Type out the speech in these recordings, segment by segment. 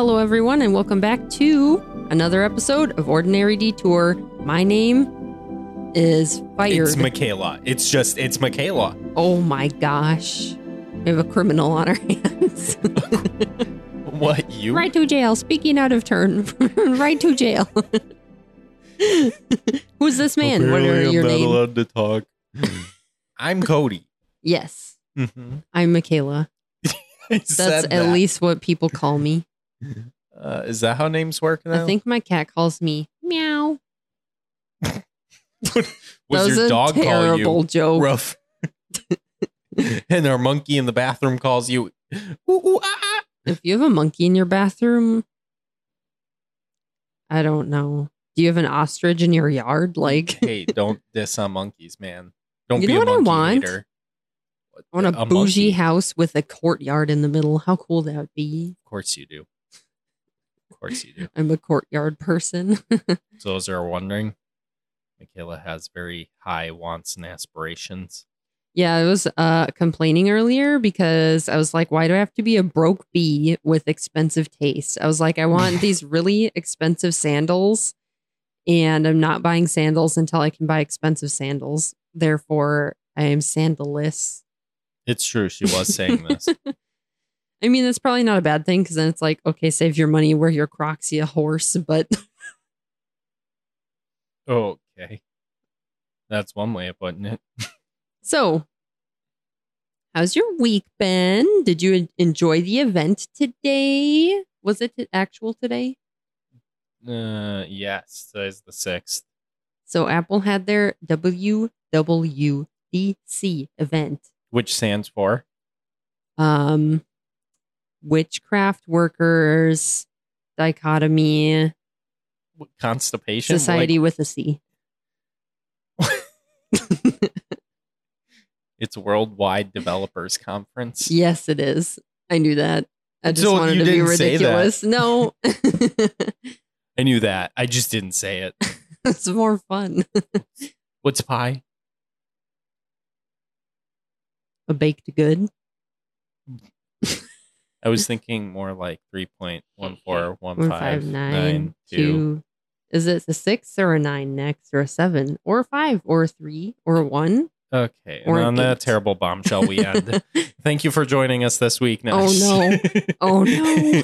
Hello, everyone, and welcome back to another episode of Ordinary Detour. My name is Fired. It's Michaela. It's just it's Michaela. oh my gosh. We have a criminal on our hands. What you? right to jail. Speaking out of turn. right to jail. Who's this man? What are your name? allowed to talk. I'm Cody. Yes, Mm-hmm. I'm Michaela. That's at least what people call me. Uh, is that how names work now? I think my cat calls me meow. Was that was your a dog call terrible you joke. rough? and our monkey in the bathroom calls you. Ooh, ooh, ah, ah. If you have a monkey in your bathroom, I don't know. Do you have an ostrich in your yard? Like, hey, don't diss on monkeys, man. Don't You be know a what I monkey want? hater. I want a, bougie monkey? house with a courtyard in the middle. How cool that would be. Of course you do. Of course you do. I'm a courtyard person. So those are wondering, Michaela has very high wants and aspirations. yeah, I was uh, complaining earlier because I was like, why do I have to be a broke bee with expensive taste? I was like, I want these really expensive sandals, and I'm not buying sandals until I can buy expensive sandals. Therefore, I am sandalless. It's true. She was saying this. I mean, that's probably not a bad thing because then it's like, okay, save your money, wear your Crocs, you horse. But okay. That's one way of putting it. so, how's your week been? Did you enjoy the event today? Was it actual today? Uh, yes, today's the sixth. So, Apple had their WWDC event. Which stands for Um, witchcraft workers dichotomy constipation. society with a C. It's Worldwide Developers Conference. Yes, it is. I knew that. I just So wanted to be ridiculous. No, I knew that. I just didn't say it. it's more fun. What's pie? A baked good. I was thinking more like three point one four one five nine two. Is it a six or a nine next, or a seven, or a five, or a three, or a one? Okay, and Or an on that terrible bombshell, we end. Thank you for joining us this week. Oh, no. Oh no.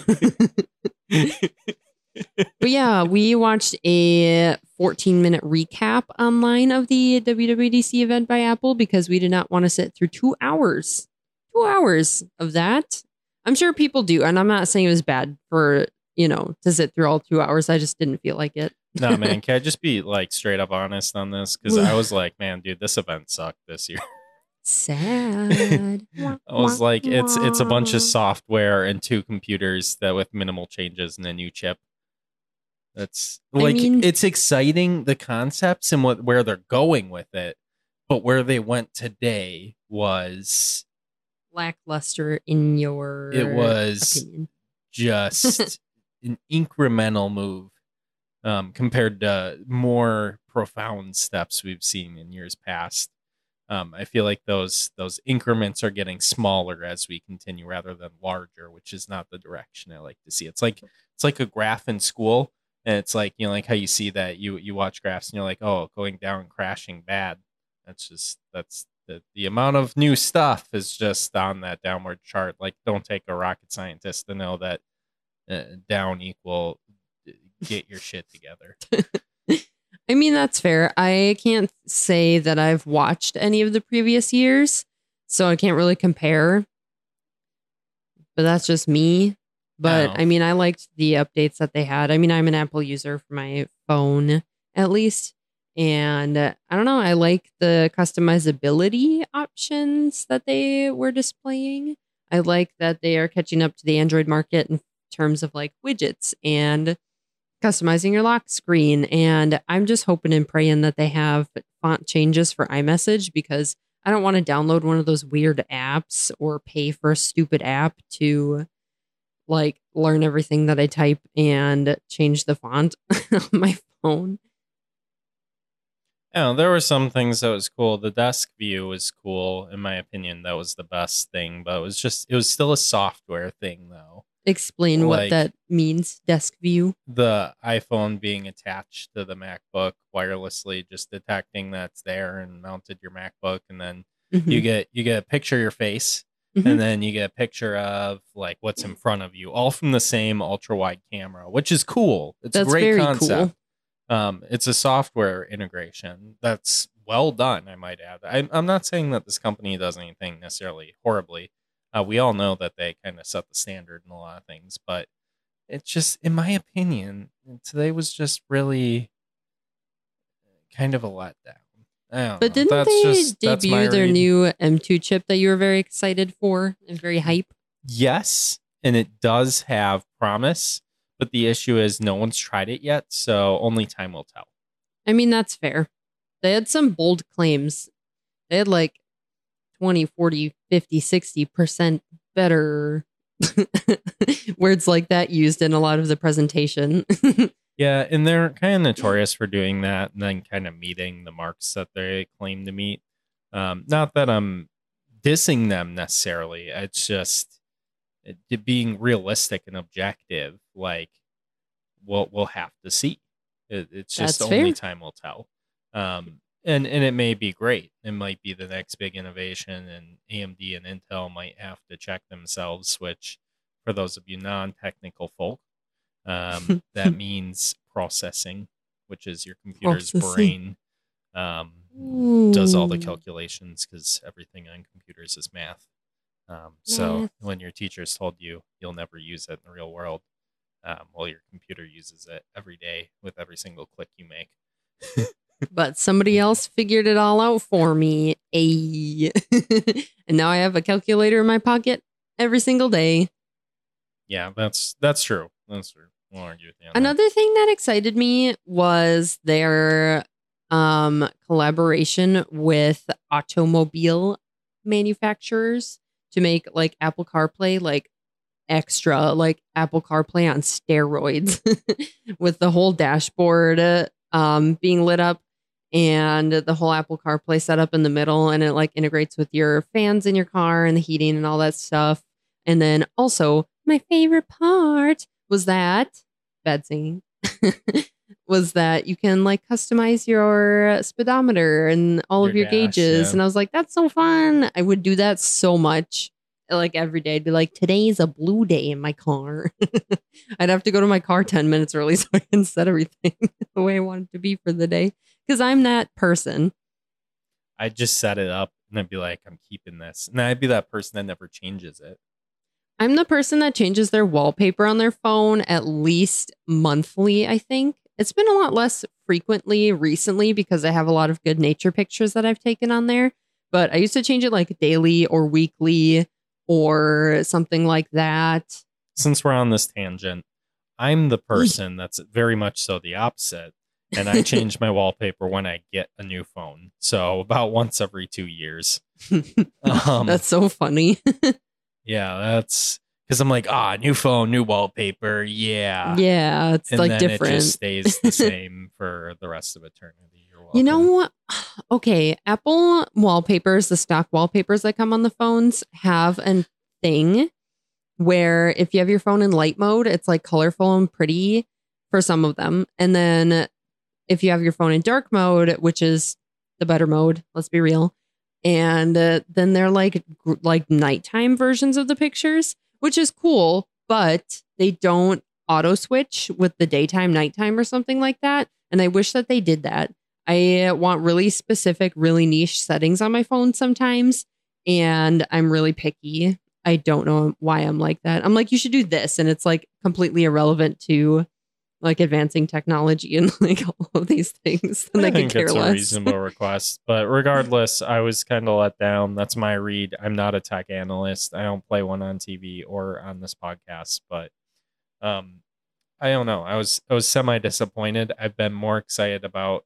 but yeah, we watched a 14 minute recap online of the WWDC event by Apple because we did not want to sit through two hours. Two hours of that. I'm sure people do. And I'm not saying it was bad for, you know, to sit through all two hours. I just didn't feel like it. no, man, can I just be like straight up honest on this? Because I was like, man, dude, this event sucked this year. Sad. I was like, it's it's a bunch of software and two computers that with minimal changes and a new chip. That's I like mean- it's exciting the concepts and what where they're going with it, but where they went today was lackluster in your it was opinion. just an incremental move um, compared to more profound steps we've seen in years past. Um, I feel like those those increments are getting smaller as we continue, rather than larger, which is not the direction I like to see. It's like it's like a graph in school, and it's like you know, like how you see that you you watch graphs and you're like, oh, going down, crashing, bad. That's just that's the the amount of new stuff is just on that downward chart. Like, don't take a rocket scientist to know that uh, down equal uh, get your shit together. I mean, that's fair. I can't say that I've watched any of the previous years, so I can't really compare. But that's just me. But. I mean, I liked the updates that they had. I mean, I'm an Apple user for my phone, at least. And I don't know, I like the customizability options that they were displaying. I like that they are catching up to the Android market in terms of like widgets and customizing your lock screen. And I'm just hoping and praying that they have font changes for iMessage because I don't want to download one of those weird apps or pay for a stupid app to like learn everything that I type and change the font on my phone. Yeah, there were some things that was cool. The desk view was cool, in my opinion. That was the best thing, but it was just it was still a software thing though. Explain what that means. Desk view. the iPhone being attached to the MacBook wirelessly, just detecting that's there and mounted your MacBook, and then Mhm. you get you get a picture of your face, Mhm. and then you get a picture of like what's in front of you, all from the same ultra wide camera, which is cool. It's That's a great very concept. Um, it's a software integration that's well done, I might add. I'm, I'm not saying that this company does anything necessarily horribly. Uh, we all know that they kind of set the standard in a lot of things, but it's just, in my opinion, today was just really kind of a letdown. But know. didn't That's they just- debut their read. new M2 chip that you were very excited for and very hype? Yes, and it does have promise, but the issue is no one's tried it yet, so only time will tell. I mean, that's fair. They had some bold claims. They had like 20, 40, 50, 60% better words like that used in a lot of the presentation. Yeah, and they're kind of notorious for doing that and then kind of meeting the marks that they claim to meet. Um, not that I'm dissing them necessarily. It's just being realistic and objective. Like, we'll we'll have to see. It, it's just That's only fair. time will tell. Um, and and it may be great. It might be the next big innovation, and AMD and Intel might have to check themselves. Which, for those of you non-technical folk, um, that means processing, which is your computer's Processing. brain. Um, does all the calculations because everything on computers is math. Um, so Math. when your teachers told you you'll never use it in the real world, um, well, your computer uses it every day with every single click you make. But somebody else figured it all out for me. Ayy. and now I have a calculator in my pocket every single day. Yeah, that's that's true. That's true. We'll argue with you. that. Another thing that excited me was their um collaboration with automobile manufacturers to make like Apple CarPlay like extra like Apple CarPlay on steroids with the whole dashboard um being lit up and the whole Apple CarPlay setup in the middle and it like integrates with your fans in your car and the heating and all that stuff. And then also my favorite part was that bad singing was that you can like customize your speedometer and all of Your your dash, gauges yeah. and i was like that's so fun i would do that so much like every day i'd be like today's a blue day in my car i'd have to go to my car 10 minutes early so i can set everything the way i want it to be for the day because i'm that person I'd just set it up and I'd be like, I'm keeping this. And I'd be that person that never changes it. I'm the person that changes their wallpaper on their phone at least monthly, I think. It's been a lot less frequently recently because I have a lot of good nature pictures that I've taken on there. But I used to change it like daily or weekly or something like that. Since we're on this tangent, I'm the person that's very much so the opposite. And I change my wallpaper when I get a new phone. So about once every two years. Um, That's so funny. yeah, that's because I'm like, ah, new phone, new wallpaper. Yeah. yeah, it's And like then different. it just stays the same for the rest of eternity. You're know what? Okay, Apple wallpapers, the stock wallpapers that come on the phones, have a thing where if you have your phone in light mode, it's like colorful and pretty for some of them. And then if you have your phone in dark mode, which is the better mode, let's be real, and uh, then they're like like nighttime versions of the pictures, which is cool, but they don't auto switch with the daytime, nighttime, or something like that. And I wish that they did that. I want really specific, really niche settings on my phone sometimes, and I'm really picky. I don't know why I'm like that. I'm like, you should do this, and it's like completely irrelevant to like advancing technology and like all of these things. And I, I could think care it's a less. reasonable request, but regardless, I was kind of let down. That's my read. I'm not a tech analyst. I don't play one on TV or on this podcast, but um, I don't know. I was I was semi disappointed. I've been more excited about,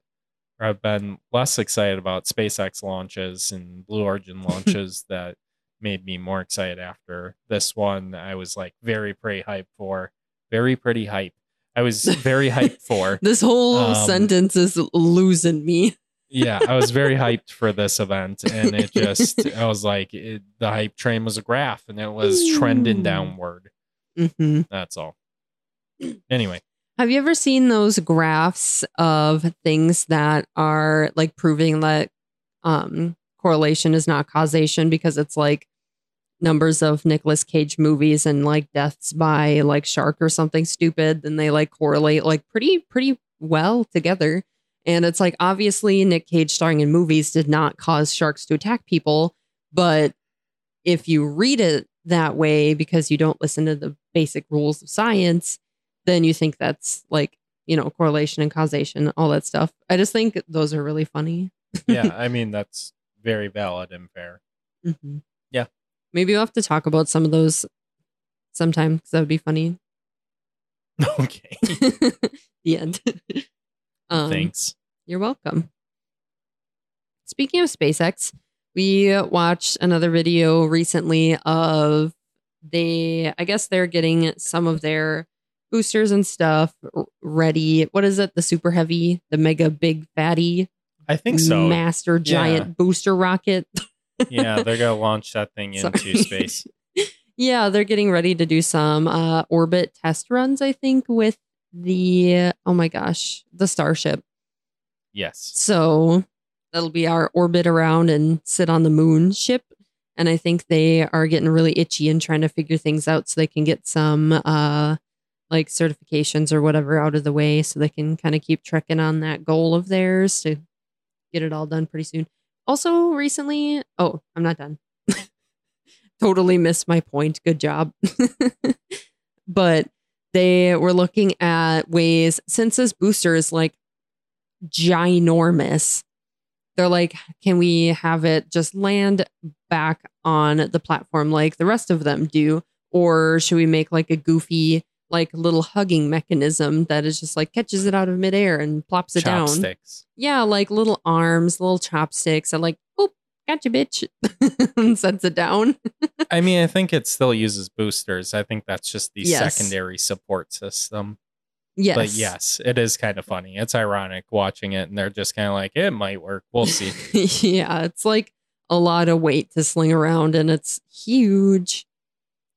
or I've been less excited about SpaceX launches and Blue Origin launches that made me more excited after this one. I was like very pretty hyped for, very pretty hype. I was very hyped for. This whole Um, sentence is losing me. yeah, I was very hyped for this event, and it just I was like, it, the hype train was a graph, and it was trending Ooh. downward. hmm That's all. Anyway, Have you ever seen those graphs of things that are like proving that um, correlation is not causation because it's like numbers of Nicolas Cage movies and like deaths by like shark or something stupid, then they like correlate like pretty pretty well together. And it's like obviously Nick Cage starring in movies did not cause sharks to attack people, but if you read it that way because you don't listen to the basic rules of science, then you think that's like, you know, correlation and causation, all that stuff. I just think those are really funny. yeah, I mean that's very valid and fair. hmm Yeah. Maybe we'll have to talk about some of those sometime because that would be funny. Okay. the end. um, Thanks. You're welcome. Speaking of SpaceX, we watched another video recently of they, I guess they're getting some of their boosters and stuff ready. What is it? The super heavy, the mega big fatty I think so. master giant booster rocket. Yeah, they're gonna launch that thing into space. yeah, they're getting ready to do some uh, orbit test runs, I think, with the, oh my gosh, the Starship. Yes. So that'll be our orbit around and sit on the moon ship. And I think they are getting really itchy and trying to figure things out so they can get some uh like certifications or whatever out of the way so they can kind of keep trekking on that goal of theirs to get it all done pretty soon. Also recently, oh, I'm not done. totally missed my point. Good job. but they were looking at ways since this booster is like ginormous. They're like, can we have it just land back on the platform like the rest of them do? Or should we make like a goofy, like little hugging mechanism that is just like catches it out of midair and plops it down? Chopsticks. Yeah, like little arms, little chopsticks, and like, oh, gotcha, bitch, and sets it down. I mean, I think it still uses boosters. I think that's just the Yes. secondary support system. Yes. But yes, it is kind of funny. It's ironic watching it, and they're just kind of like, it might work. We'll see. yeah, it's like a lot of weight to sling around and it's huge.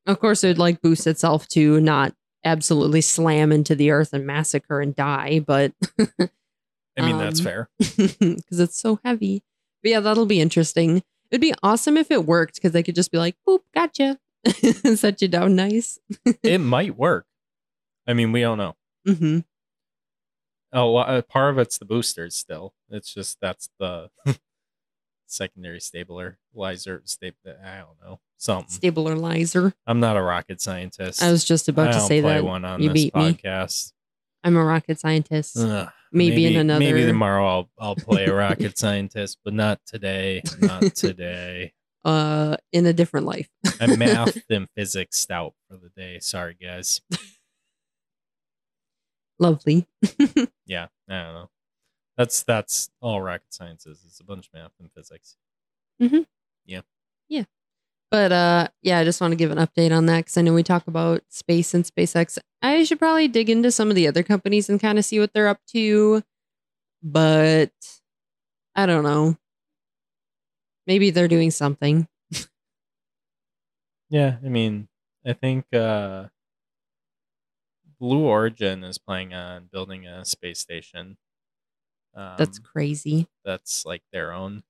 Of course, it would like boost itself to not absolutely slam into the earth and massacre and die, but I mean, that's Um, fair. because it's so heavy. But yeah, that'll be interesting. It'd be awesome if it worked because they could just be like, boop, gotcha. Set you down nice. it might work. I mean, we don't know. hmm A lot, uh, part of it's the boosters still. It's just that's the secondary stabilizer. Sta- I don't know. Something. Stabilizer. I'm not a rocket scientist. I was just about I to say play that. one on You this beat me. podcast. I'm a rocket scientist. Ugh. maybe, in another. Maybe tomorrow I'll I'll play a rocket scientist, but not today. Not today. uh, in a different life. I'm math and physics stout for the day. Sorry, guys. Lovely. Yeah, I don't know. That's that's all rocket science is. It's a bunch of math and physics. Yeah. Yeah. But uh, yeah, I just want to give an update on that because I know we talk about space and SpaceX. I should probably dig into some of the other companies and kind of see what they're up to. But I don't know. Maybe they're doing something. Yeah, I mean, I think uh Blue Origin is planning on building a space station. Um, That's crazy. that's like their own.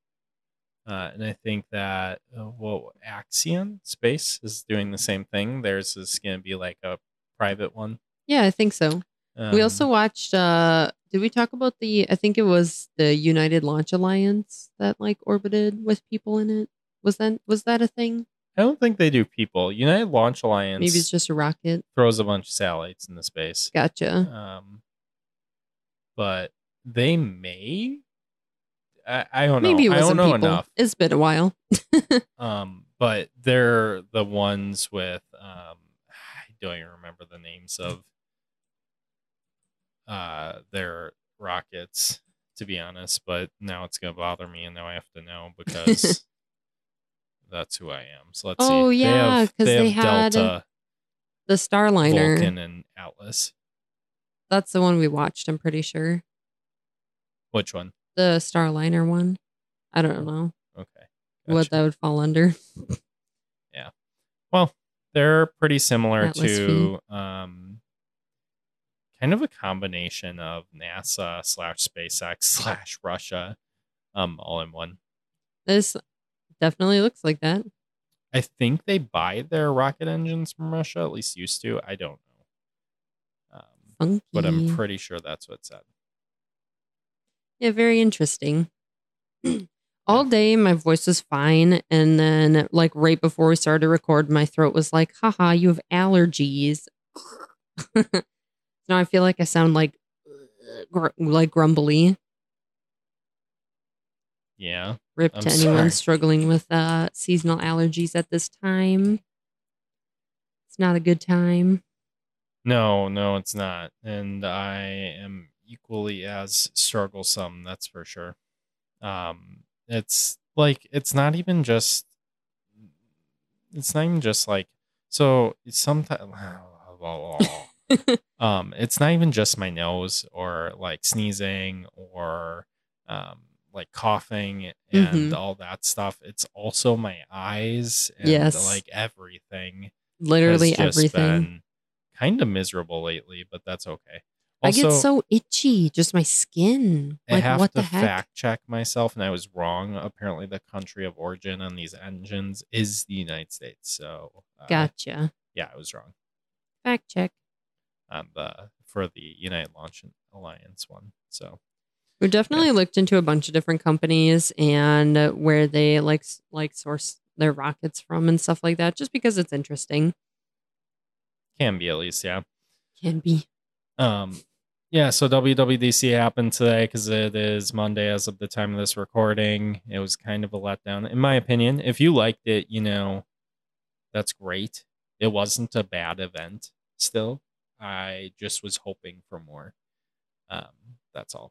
Uh, and I think that uh, well, Axiom Space is doing the same thing. Theirs is going to be like a private one. Yeah, I think so. we Um, also watched. uh Did we talk about the? I think it was the United Launch Alliance that like orbited with people in it. Was that was that a thing? I don't think they do people. United Launch Alliance Maybe it's just a rocket. throws a bunch of satellites into space. Gotcha. Um, but they may. I, I don't know. Maybe it I don't wasn't know people. enough. It's been a while. Um, but they're the ones with um, I don't even remember the names of uh their rockets to be honest. But now it's gonna bother me, and now I have to know because that's who I am. So let's Oh, see. yeah, 'cause they have had- Delta, The Starliner. Vulcan, and Atlas. That's the one we watched. I'm pretty sure Which one? the Starliner one. I don't know Okay. what that would fall under. Yeah. Well, they're pretty similar Atlas to um, kind of a combination of NASA slash SpaceX slash Russia, um, all in one. This definitely looks like that. I think they buy their rocket engines from Russia, at least used to. I don't know. Um, but I'm pretty sure that's what it said. Yeah, very interesting. All day, my voice was fine. And then, like, right before we started to record, my throat was like, haha, you have allergies. now I feel like I sound like, gr- like grumbly. Yeah. Rip I'm to anyone sorry. struggling with uh, seasonal allergies at this time. It's not a good time. No, no, it's not. And I am equally as strugglesome, that's for sure. Um it's like it's not even just it's not even just like so sometimes um it's not even just my nose or like sneezing or um like coughing and Mhm. all that stuff. It's also my eyes and Yes. like everything Literally everything. been kind of miserable lately, but that's okay. I get so itchy, just my skin. I Like, have what to the heck? fact check myself, and I was wrong. Apparently, the country of origin on these engines is the United States. So, uh, Gotcha. yeah, I was wrong Fact check. on the for the United Launch Alliance one. So, We definitely looked into a bunch of different companies and where they like like source their rockets from and stuff like that, just because it's interesting. can be at least, yeah. Can be. Um, yeah, so WWDC happened today because it is Monday as of the time of this recording. It was kind of a letdown, in my opinion. If you liked it, you know, that's great. It wasn't a bad event still. I just was hoping for more. Um, that's all.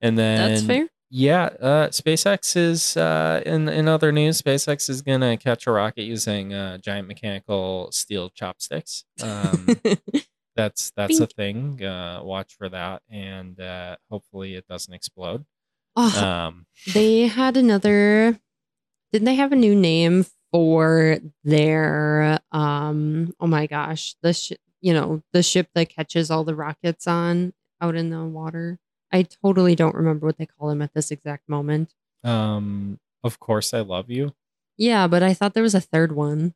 And then That's fair. yeah, uh, SpaceX is uh, in in other news. SpaceX is gonna catch a rocket using uh, giant mechanical steel chopsticks. Um, that's that's a thing. Uh, watch for that, and uh, hopefully it doesn't explode. oh, Um, they had another. Didn't they have a new name for their? Um. Oh my gosh, the sh- you know the ship that catches all the rockets on out in the water. I totally don't remember what they call them at this exact moment. um, of course, I love you. Yeah, but I thought there was a third one.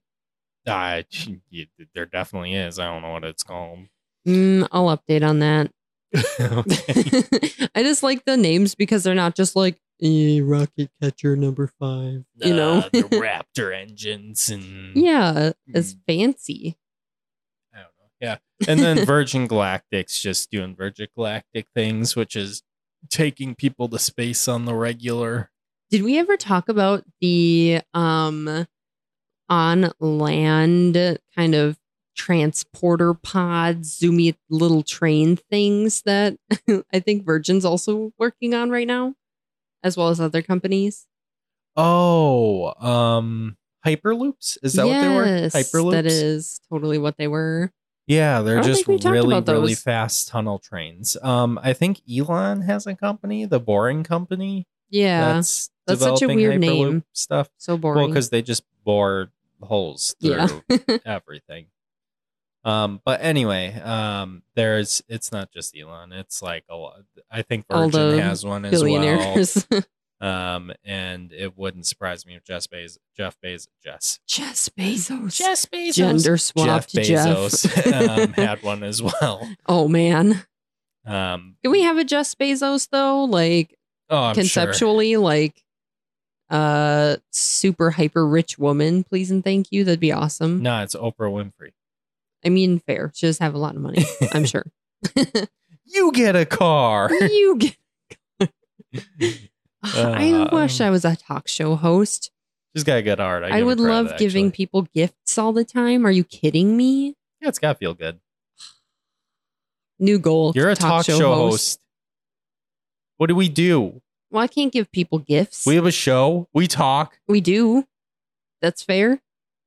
Uh, there definitely is. I don't know what it's called. Mm, I'll update on that. I just like the names because they're not just like eh, rocket catcher number five. You know? Uh, the Raptor engines and yeah, it's Mm. fancy. I don't know. Yeah. And then Virgin Galactic's just doing Virgin Galactic things, which is taking people to space on the regular. Did we ever talk about the um on land kind of transporter pods, zoomy little train things that I think Virgin's also working on right now, as well as other companies? Oh, um Hyperloops? Is that what they were? Hyperloops? That is totally what they were. Yeah, they're just think we talked really, really fast tunnel trains. Um, I think Elon has a company, the Boring Company. Yeah, that's that's such a weird Hyperloop name. stuff. so boring. Well, because they just bore holes through yeah, everything. Um, but anyway, um, there's it's not just Elon. It's like a lot. I think Virgin has one as well. billionaires. Um, and it wouldn't surprise me if Jeff Bezos, Jeff Bezos, Jess, Jeff Bezos. Jeff Bezos, Gender swapped Jeff Jeff. Bezos um, had one as well. oh man. Um, Can we have a Jeff Bezos though? Like oh, I'm sure. conceptually, like uh super hyper rich woman, please and thank you. That'd be awesome. No, it's Oprah Winfrey. I mean fair. She does have a lot of money, I'm sure. You get a car. you get I Uh, wish I was a talk show host. She's got a good heart. I, I, would love giving actually. people gifts all the time. Are you kidding me? Yeah, it's got to feel good. New goal. You're a talk, show, host. What do we do? Well, I can't give people gifts. We have a show. We talk. we do. That's fair.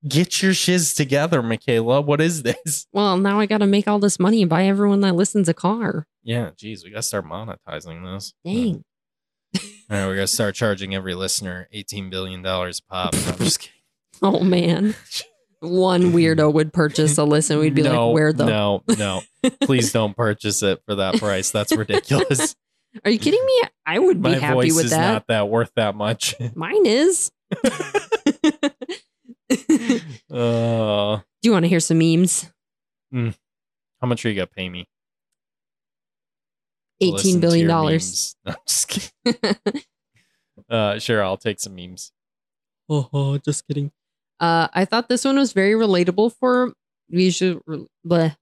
Get your shiz together, Michaela. What is this? Well, now I got to make all this money and buy everyone that listens a car. Yeah, geez, we got to start monetizing this. Dang. All right, we got to start charging every listener $18 billion a pop. No, I'm just kidding. Oh man. one weirdo would purchase a listen, we'd be no, like, "Where the? No, no. Please don't purchase it for that price. That's ridiculous. Are you kidding me? I would be My happy voice with is that. not that worth that much. Mine is. Do uh, you want to hear some memes? how much are you gonna pay me? to Eighteen listen to billion your dollars. No, I'm just kidding. Uh, sure, I'll take some memes. oh, just kidding. Uh, I thought this one was very relatable for we usually bleh.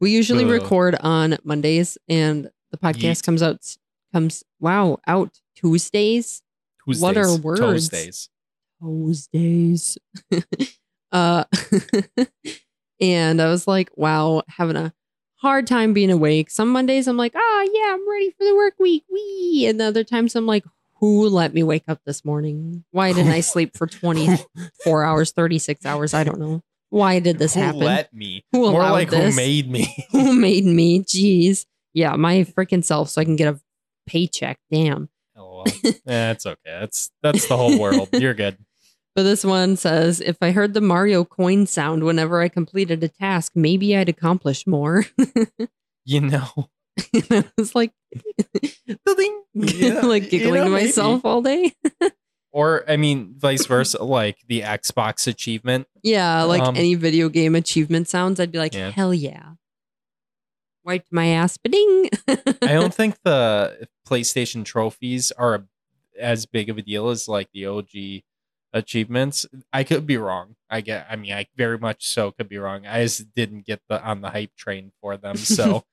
we usually Ugh. record on Mondays, and the podcast Yeet. comes out comes wow out Tuesdays. Tuesdays, What are words? Tuesdays. Tuesdays. uh, and I was like, wow, having a hard time being awake. Some Mondays I'm like, ah, yeah, I'm ready for the work week. Wee. And the other times I'm like, who let me wake up this morning? Why didn't I sleep for 24 hours, 36 hours? I don't know. Why did this who happen? let me? Who More allowed like this? who made me. who made me? Jeez. Yeah, my freaking self so I can get a paycheck. Damn. LOL. yeah, it's okay. That's that's the whole world. You're good. But this one says, if I heard the Mario coin sound whenever I completed a task, maybe I'd accomplish more. You know. I was like, Yeah, like you giggling know, to maybe. myself all day. Or I mean, vice versa, like the Xbox achievement. Yeah, like Um, any video game achievement sounds, I'd be like, Yeah. hell yeah. Wiped my ass, but ding. I don't think the PlayStation trophies are a, as big of a deal as like the OG achievements. I could be wrong. I get. I mean, I very much so could be wrong. I just didn't get the on the hype train for them. So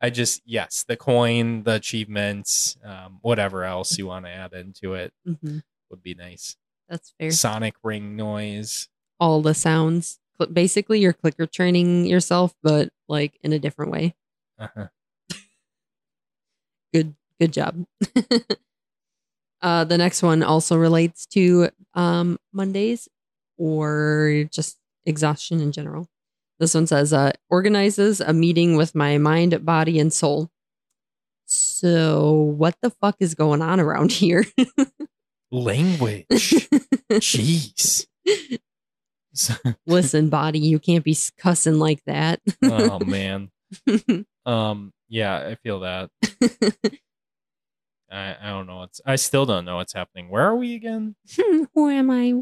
I just yes, the coin, the achievements, um, whatever else you want to add into it Mhm, would be nice. That's fair. Sonic ring noise. All the sounds. Basically, you're clicker training yourself, but like in a different way. Uh-huh. good good job uh the next one also relates to um mondays or just exhaustion in general this one says uh organizes a meeting with my mind body and soul so what the fuck is going on around here Language. Jeez. Listen body you can't be cussing like that oh man. Um. Yeah, I feel that. I, I don't know what's. I still don't know what's happening. Where are we again? who am i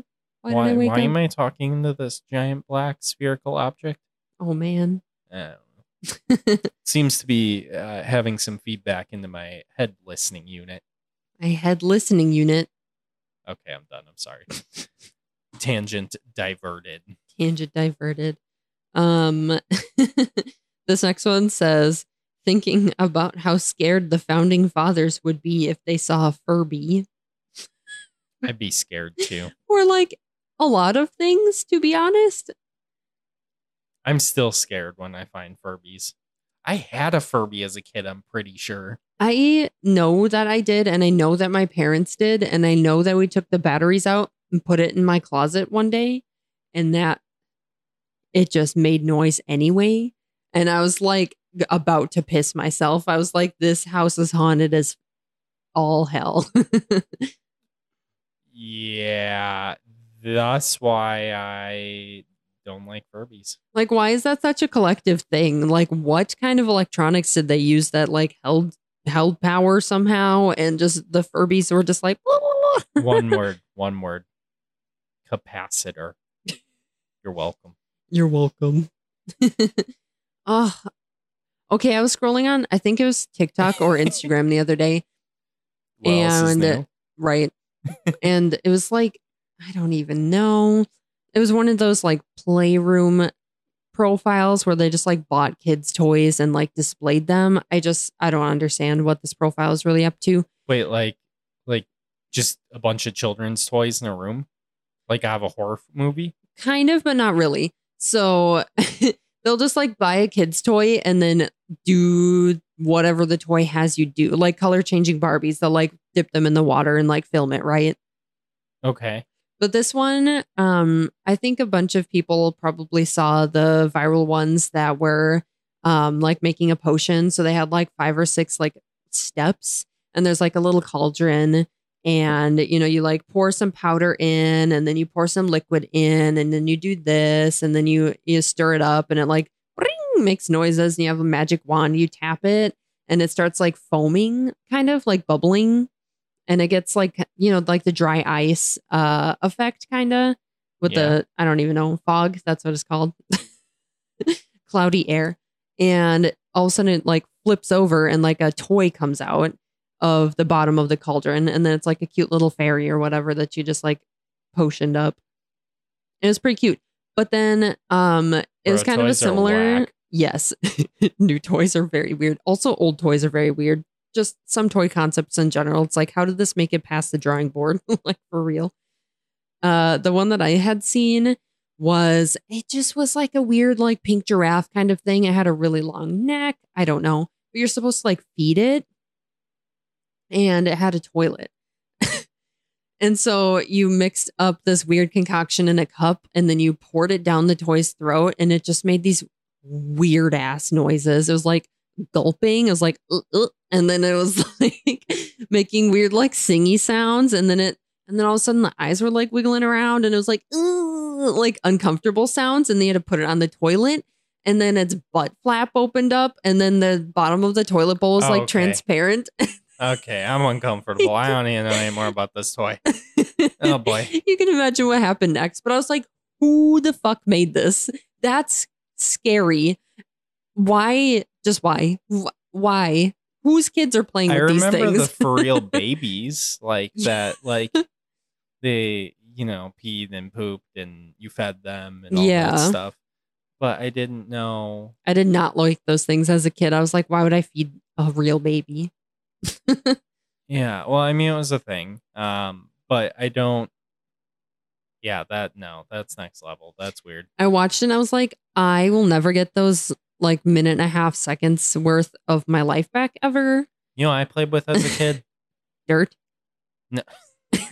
why, why i why am I talking into this giant black spherical object? oh man I don't know. Seems to be uh, having some feedback into my head listening unit. my head listening unit Okay, I'm done. I'm sorry. Tangent diverted. tangent diverted. Um, this next one says, thinking about how scared the founding fathers would be if they saw a Furby, I'd be scared too. or like a lot of things, to be honest. I'm still scared when I find Furbies. I had a Furby as a kid. I'm pretty sure. I know that I did, and I know that my parents did, and I know that we took the batteries out and put it in my closet one day, and that it just made noise anyway. And I was like about to piss myself. I was like, this house is haunted as all hell. Yeah, that's why I don't like Furbies. like, why is that such a collective thing? Like, what kind of electronics did they use that like held held power somehow? And just the Furbies were just like, One word, one word. Capacitor. You're welcome. You're welcome. Oh, okay. I was scrolling on, I think it was TikTok or Instagram the other day, What And- right? and it was like, I don't even know. It was one of those like playroom profiles where they just like bought kids' toys and like displayed them. I just, I don't understand what this profile is really up to. Wait, like, like just a bunch of children's toys in a room? Like I have a horror movie? Kind of, but not really. So they'll just like buy a kid's toy and then do whatever the toy has you do, like color changing Barbies. They'll like dip them in the water and like film it, right? Okay. But this one, um, I think a bunch of people probably saw the viral ones that were um like making a potion. So they had like five or six like steps, and there's like a little cauldron, and you know you like pour some powder in and then you pour some liquid in and then you do this and then you you stir it up and it like ring, makes noises and you have a magic wand you tap it and it starts like foaming kind of like bubbling and it gets like you know like the dry ice uh effect kind of with Yeah. the i don't even know fog that's what it's called cloudy air and all of a sudden it like flips over and like a toy comes out of the bottom of the cauldron and then it's like a cute little fairy or whatever that you just like potioned up. It was pretty cute. But then um it Bro, was kind of a similar yes. New toys are very weird. Also old toys are very weird. Just some toy concepts in general. It's like how did this make it past the drawing board? Like for real. Uh the one that i had seen was it just was like a weird like pink giraffe kind of thing. It had a really long neck. I don't know. But you're supposed to like feed it and it had a toilet. And so you mixed up this weird concoction in a cup and then you poured it down the toy's throat and it just made these weird ass noises. It was like gulping. It was like "Uh, uh," and then it was like making weird like singy sounds and then it and then all of a sudden the eyes were like wiggling around and it was like "Ugh," like uncomfortable sounds and they had to put it on the toilet and then its butt flap opened up and then the bottom of the toilet bowl was Oh, like okay. transparent Okay, I'm uncomfortable. I don't even know anymore about this toy. Oh, boy. you can imagine what happened next but i was like who the fuck made this that's scary why just why why whose kids are playing I with these remember things the for real babies like that, like they, you know, peed and pooped and you fed them and all Yeah. that stuff. But I didn't know. I did not like those things as a kid. I was like, why would I feed a real baby? Yeah, well, I mean, it was a thing. Um, but I don't. Yeah, that no, that's next level. That's weird. I watched it and I was like, I will never get those like minute and a half seconds worth of my life back ever. You know, I played with as a kid. Dirt. No.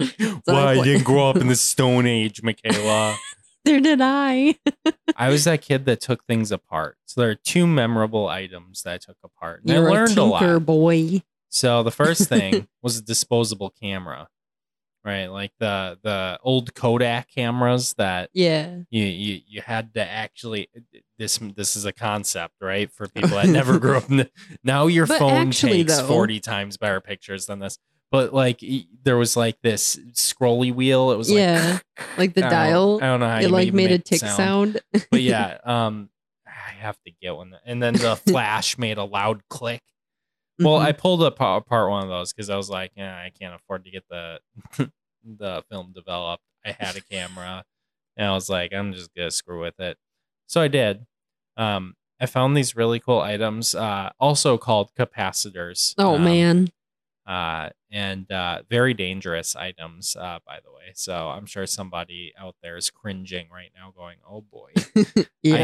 So I play- grow up in the Stone Age, Michaela. There did I. I was that kid that took things apart. So there are two memorable items that I took apart. And You're I learned a a, lot. tinker boy. So the first thing was a disposable camera, right? Like the the old Kodak cameras that Yeah. you you, you had to actually this this is a concept, right? For people that never grew up. In the, now your But phone actually, takes though- forty times better pictures than this. But like there was like this scrolly wheel. It was like Yeah. Like the I dial. I don't know how It you like made a tick sound. but yeah, um, I have to get one. And then the flash made a loud click. Well, Mhm. I pulled apart apart one of those because I was like, yeah, I can't afford to get the the film developed. I had a camera, and I was like, I'm just gonna screw with it. So I did. Um, I found these really cool items, uh, also called capacitors. oh Um, man. Uh, and uh, very dangerous items, uh, by the way. So I'm sure somebody out there is cringing right now, going, "Oh boy." I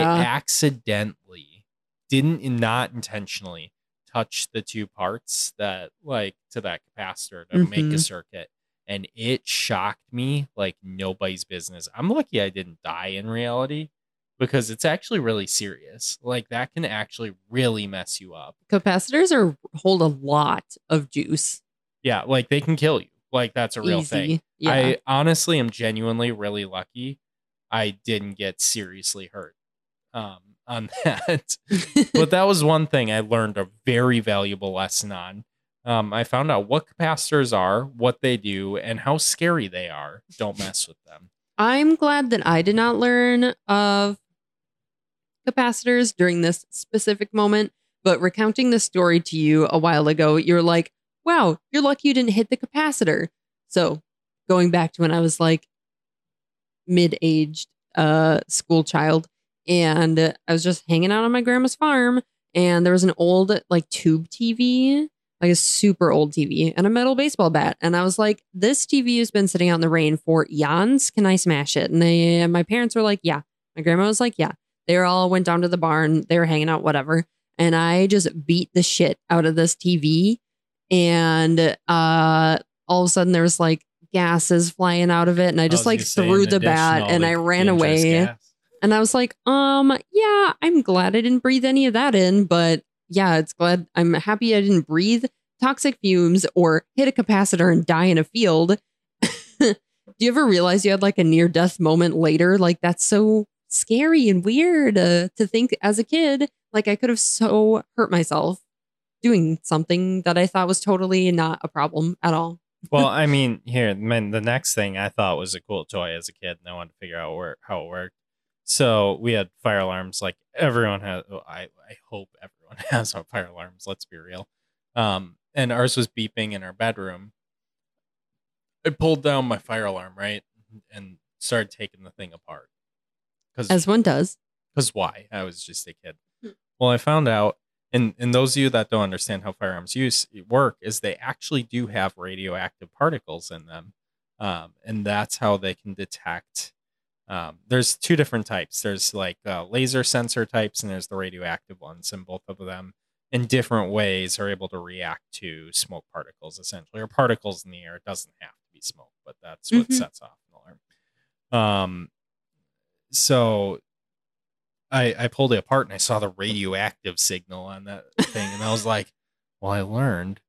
accidentally didn't not intentionally touch the two parts that like to that capacitor to make a Mhm. circuit and it shocked me like nobody's business. I'm lucky I didn't die in reality because it's actually really serious. Like that can actually really mess you up. Capacitors are hold a lot of juice. Yeah, like they can kill you. Like that's a real Easy. thing. Yeah. I honestly am genuinely really lucky I didn't get seriously hurt um, on that. but that was one thing I learned a very valuable lesson on. Um, I found out what capacitors are, what they do, and how scary they are. Don't mess with them. I'm glad that I did not learn of capacitors during this specific moment, but recounting the story to you a while ago, you're like, wow, you're lucky you didn't hit the capacitor. So going back to when I was like mid aged uh, school child, and I was just hanging out on my grandma's farm, and there was an old like tube TV. Like a super old TV and a metal baseball bat. And I was like, this TV has been sitting out in the rain for eons. Can I smash it? And they, my parents were like, yeah. My grandma was like, yeah. They all went down to the barn. They were hanging out, whatever. And I just beat the shit out of this TV. And uh, all of a sudden there was like gases flying out of it. And I just was like threw the bat and I ran away. gas. And I was like, um, yeah, I'm glad I didn't breathe any of that in, but yeah, it's glad I'm happy I didn't breathe toxic fumes or hit a capacitor and die in a field. Do you ever realize you had like a near death moment later? Like that's so scary and weird uh, to think as a kid. Like I could have so hurt myself doing something that I thought was totally not a problem at all. well, I mean, here, man, the next thing I thought was a cool toy as a kid, and I wanted to figure out where, how it worked. So we had fire alarms, like everyone has. well, I I hope everyone has our fire alarms. Let's be real. Um, and ours was beeping in our bedroom. I pulled down my fire alarm, right, and started taking the thing apart. Because As one does. because why? I was just a kid. Hmm. Well, I found out, and and those of you that don't understand how firearms use work, is they actually do have radioactive particles in them, um, and that's how they can detect. Um, there's two different types. There's like uh, laser sensor types, and there's the radioactive ones, and both of them, in different ways, are able to react to smoke particles, essentially, or particles in the air. It doesn't have to be smoke, but that's what Mhm. sets off an alarm. Um, so I I pulled it apart and I saw the radioactive signal on that thing, and I was like, "Well, I learned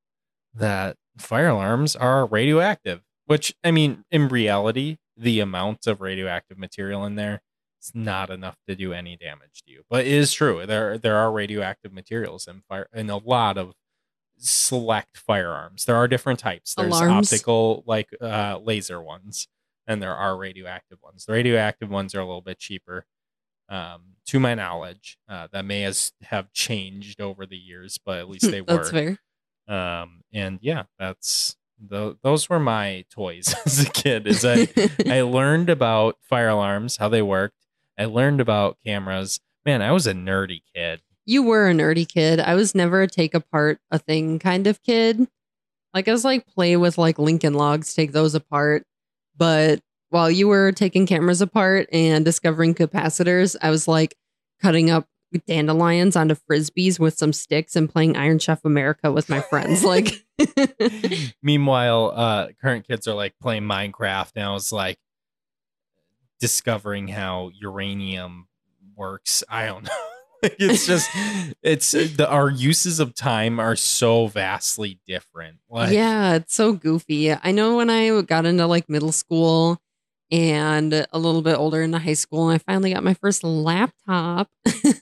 that fire alarms are radioactive." Which I mean, in reality, the amount of radioactive material in there is not enough to do any damage to you. But it is true there there are radioactive materials in fire in a lot of select firearms. There are different types. There's Alarms? optical like uh, laser ones, and there are radioactive ones. The radioactive ones are a little bit cheaper um, to my knowledge. Uh, that may have changed over the years, but at least they That's were. fair. Um, and yeah, that's tho- those were my toys as a kid. Is I I learned about fire alarms, how they worked. I learned about cameras. Man, I was a nerdy kid. you were a nerdy kid. I was never a take apart a thing kind of kid. Like I was like play with like Lincoln logs, take those apart. But while you were taking cameras apart and discovering capacitors, I was like cutting up dandelions onto frisbees with some sticks and playing Iron Chef America with my friends. Like Meanwhile, uh, current kids are like playing Minecraft, and I was like discovering how uranium works. I don't know. It's just it's the our uses of time are so vastly different. Like, yeah, it's so goofy. I know when I got into like middle school and a little bit older into high school, and I finally got my first laptop.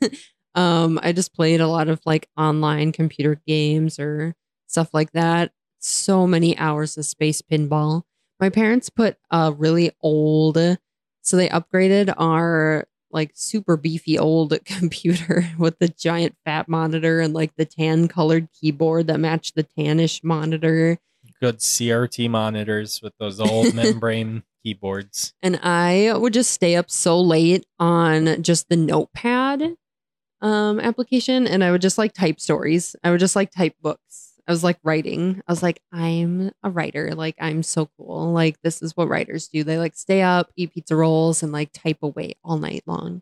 um, I just played a lot of like online computer games or stuff like that. So many hours of space pinball. My parents put a really old, so they upgraded our like super beefy old computer with the giant fat monitor and like the tan colored keyboard that matched the tannish monitor. good CRT monitors with those old membrane keyboards. And I would just stay up so late on just the notepad um, application and I would just like type stories. I would just like type books. I was like writing. I was like, I'm a writer. Like, I'm so cool. Like, this is what writers do. They like stay up, eat pizza rolls, and like type away all night long.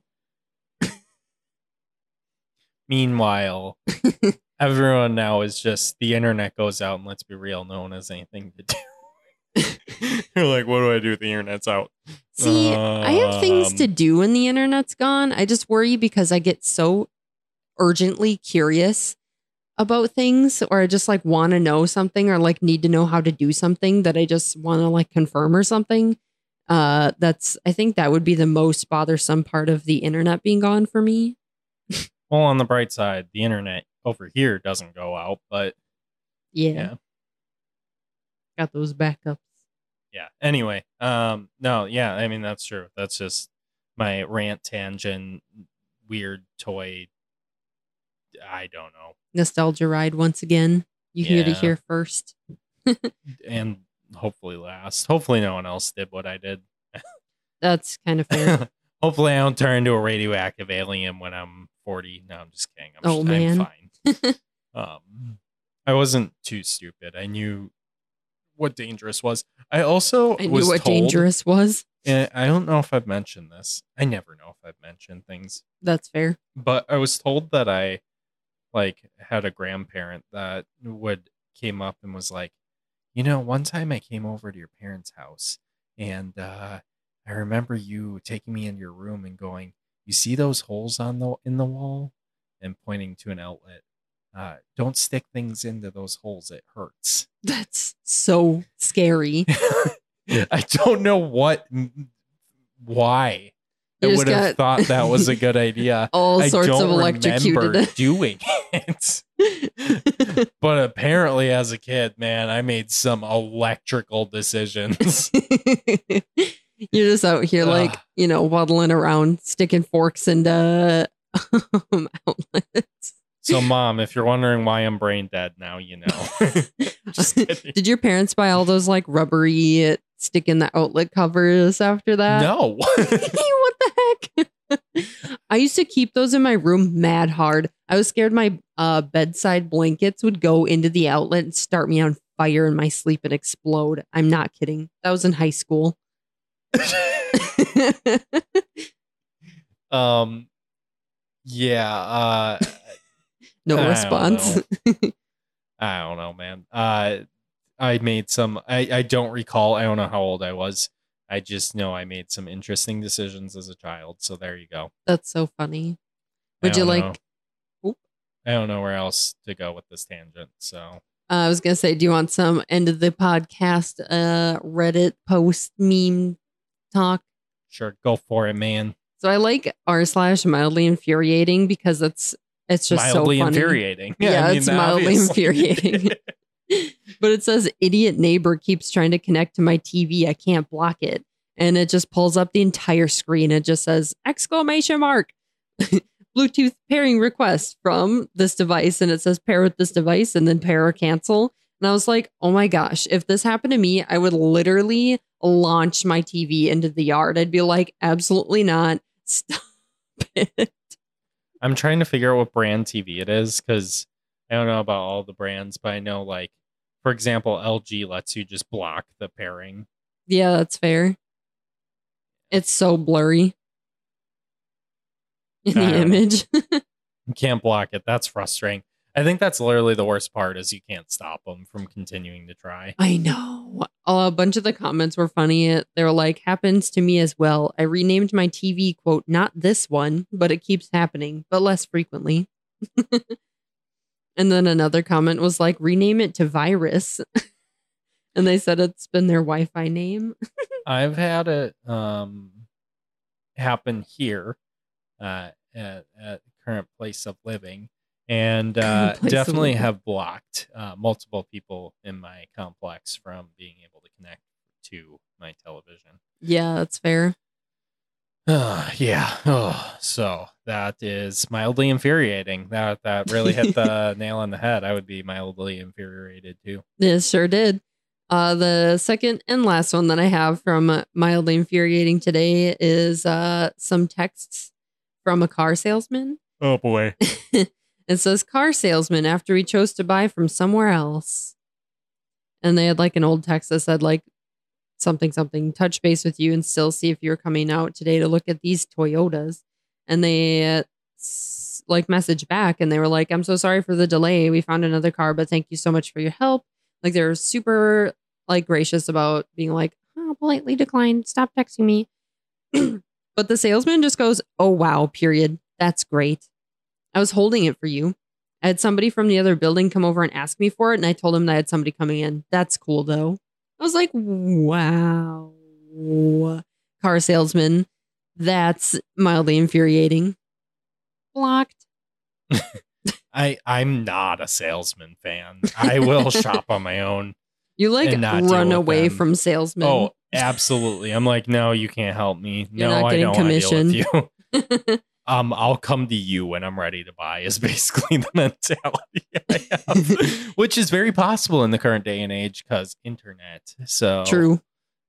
Meanwhile, everyone now is just the internet goes out, and let's be real, no one has anything to do. You're like, what do I do? If the internet's out. See, I have things to Um, do when the internet's gone. I just worry because I get so urgently curious about things or I just like want to know something or like need to know how to do something that I just want to like confirm or something. Uh that's I think that would be the most bothersome part of the internet being gone for me. Well, on the bright side, the internet over here doesn't go out, but Yeah. Yeah. Got those backups. yeah. Anyway, um, no, yeah, I mean that's true. That's just my rant tangent, weird toy. I don't know, Nostalgia ride once again. You hear to Yeah. hear first. and hopefully last. Hopefully, no one else did what I did. That's kind of fair. hopefully, I don't turn into a radioactive alien when I'm 40. No, I'm just kidding. I'm, Oh, I'm man. fine. um, I wasn't too stupid. I knew what dangerous was. I also I knew what told, dangerous was. and I don't know if I've mentioned this. I never know if I've mentioned things, That's fair. but I was told that I like had a grandparent that would came up and was like, you know, one time I came over to your parents' house and uh I remember you taking me into your room and going, "You see those holes on the in the wall?" and pointing to an outlet. uh, don't stick things into those holes. It hurts. That's so scary. I don't know what, why. I would have thought that was a good idea. All I sorts don't of electrocuted. doing it. but apparently, as a kid, man, I made some electrical decisions. You're just out here, like, you know, waddling around, sticking forks into um, outlets. so, mom, if you're wondering why I'm brain dead now, you know. Did your parents buy all those like rubbery stick in the outlet covers after that? no. what the? I used to keep those in my room mad hard. I was scared my uh, bedside blankets would go into the outlet and start me on fire in my sleep and explode. I'm not kidding. That was in high school. um, yeah. Uh, no I don't response. I don't know, man. Uh, I made some. I I don't recall. I don't know how old I was. I just know I made some interesting decisions as a child. So there you go. That's so funny. Would you like? know. I don't know where else to go with this tangent. So Uh, I was gonna say, do you want some end of the podcast uh Reddit post meme talk? sure, go for it, man. So I like r slash mildly infuriating because it's it's just Mildly so funny. infuriating. Yeah, I mean, it's mildly obviously. infuriating. but it says idiot neighbor keeps trying to connect to my TV. I can't block it. And it just pulls up the entire screen. It just says exclamation mark. Bluetooth pairing request from this device. And it says pair with this device and then pair or cancel. And I was like, oh my gosh, if this happened to me, I would literally launch my TV into the yard. I'd be like, absolutely not. Stop it. I'm trying to figure out what brand TV it is because I don't know about all the brands, but I know like, for example, LG lets you just block the pairing. Yeah, that's fair. It's so blurry in the image. You can't block it. That's frustrating. I think that's literally the worst part is you can't stop them from continuing to try. I know. A bunch of the comments were funny. They were like, happens to me as well. I renamed my TV, quote, not this one, but it keeps happening, but less frequently. and then another comment was like, rename it to virus. and they said it's been their Wi Fi name. I've had it um, happen here uh, at, at current place of living, and uh, Current place of definitely have blocked uh, multiple people in my complex from being able to connect to my television. Yeah, that's fair. Uh, yeah. Oh, so that is mildly infuriating. That that really hit the nail on the head. I would be mildly infuriated too. It sure did. Uh, the second and last one that I have from uh, mildly infuriating today is uh, some texts from a car salesman. Oh boy. it says car salesman after he chose to buy from somewhere else. And they had like an old text that said like something something touch base with you and still see if you're coming out today to look at these Toyotas. And they uh, like message back and they were like, I'm so sorry for the delay. We found another car, but thank you so much for your help. Like they're super like gracious about being like, oh, politely declined. Stop texting me. but the salesman just goes, Oh wow, period. That's great. I was holding it for you. I had somebody from the other building come over and ask me for it, and I told him that I had somebody coming in. That's cool though. I was like, wow. Car salesman. That's mildly infuriating. Blocked. I I'm not a salesman fan. I will shop on my own. You like run away them. from salesmen. Oh, absolutely. I'm like, no, you can't help me. You're no, I don't want to deal with commission. you. um, I'll come to you when I'm ready to buy. Is basically the mentality I have, which is very possible in the current day and age because internet. So True.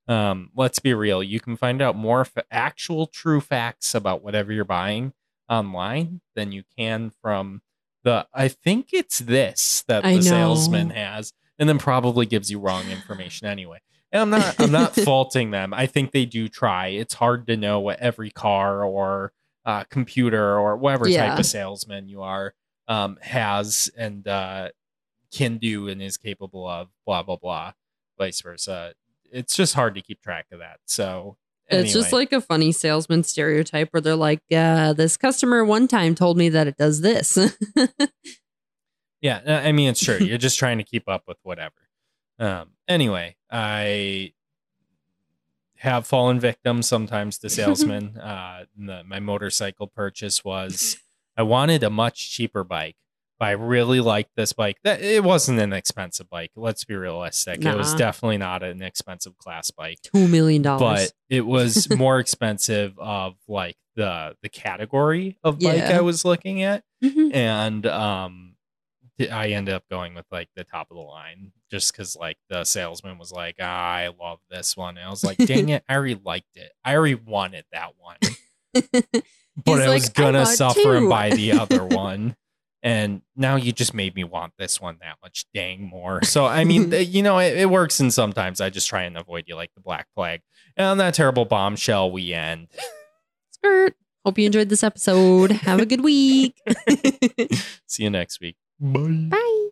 um, let's be real. You can find out more f- actual true facts about whatever you're buying online than you can from the. I think it's this that I the know. salesman has, and then probably gives you wrong information anyway. And I'm not. I'm not faulting them. I think they do try. It's hard to know what every car or uh, computer or whatever Yeah. type of salesman you are um, has and uh, can do and is capable of. Blah blah blah. Vice versa it's just hard to keep track of that. So It's just like a funny salesman stereotype where they're like, uh, this customer one time told me that it does this. Yeah, I mean it's true. You're just trying to keep up with whatever. Um, anyway, I have fallen victim sometimes to salesmen. uh, the, my motorcycle purchase was I wanted a much cheaper bike, but I really liked this bike. That it wasn't an expensive bike. Let's be realistic. It was definitely not an expensive class bike Two million dollars. but it was more expensive of like the the category of bike Yeah. I was looking at, Mhm. and um, I ended up going with like the top of the line just because like the salesman was like, ah, I love this one, and I was like, dang it, I already liked it, I already wanted that one, but I was like, "I gonna want suffer and two." buy the other one. And now you just made me want this one that much dang more. So I mean, th- you know, it, it works, and sometimes I just try and avoid you like the black plague. And on that terrible bombshell, we end. Skirt. Hope you enjoyed this episode. Have a good week. See you next week. Bye. Bye.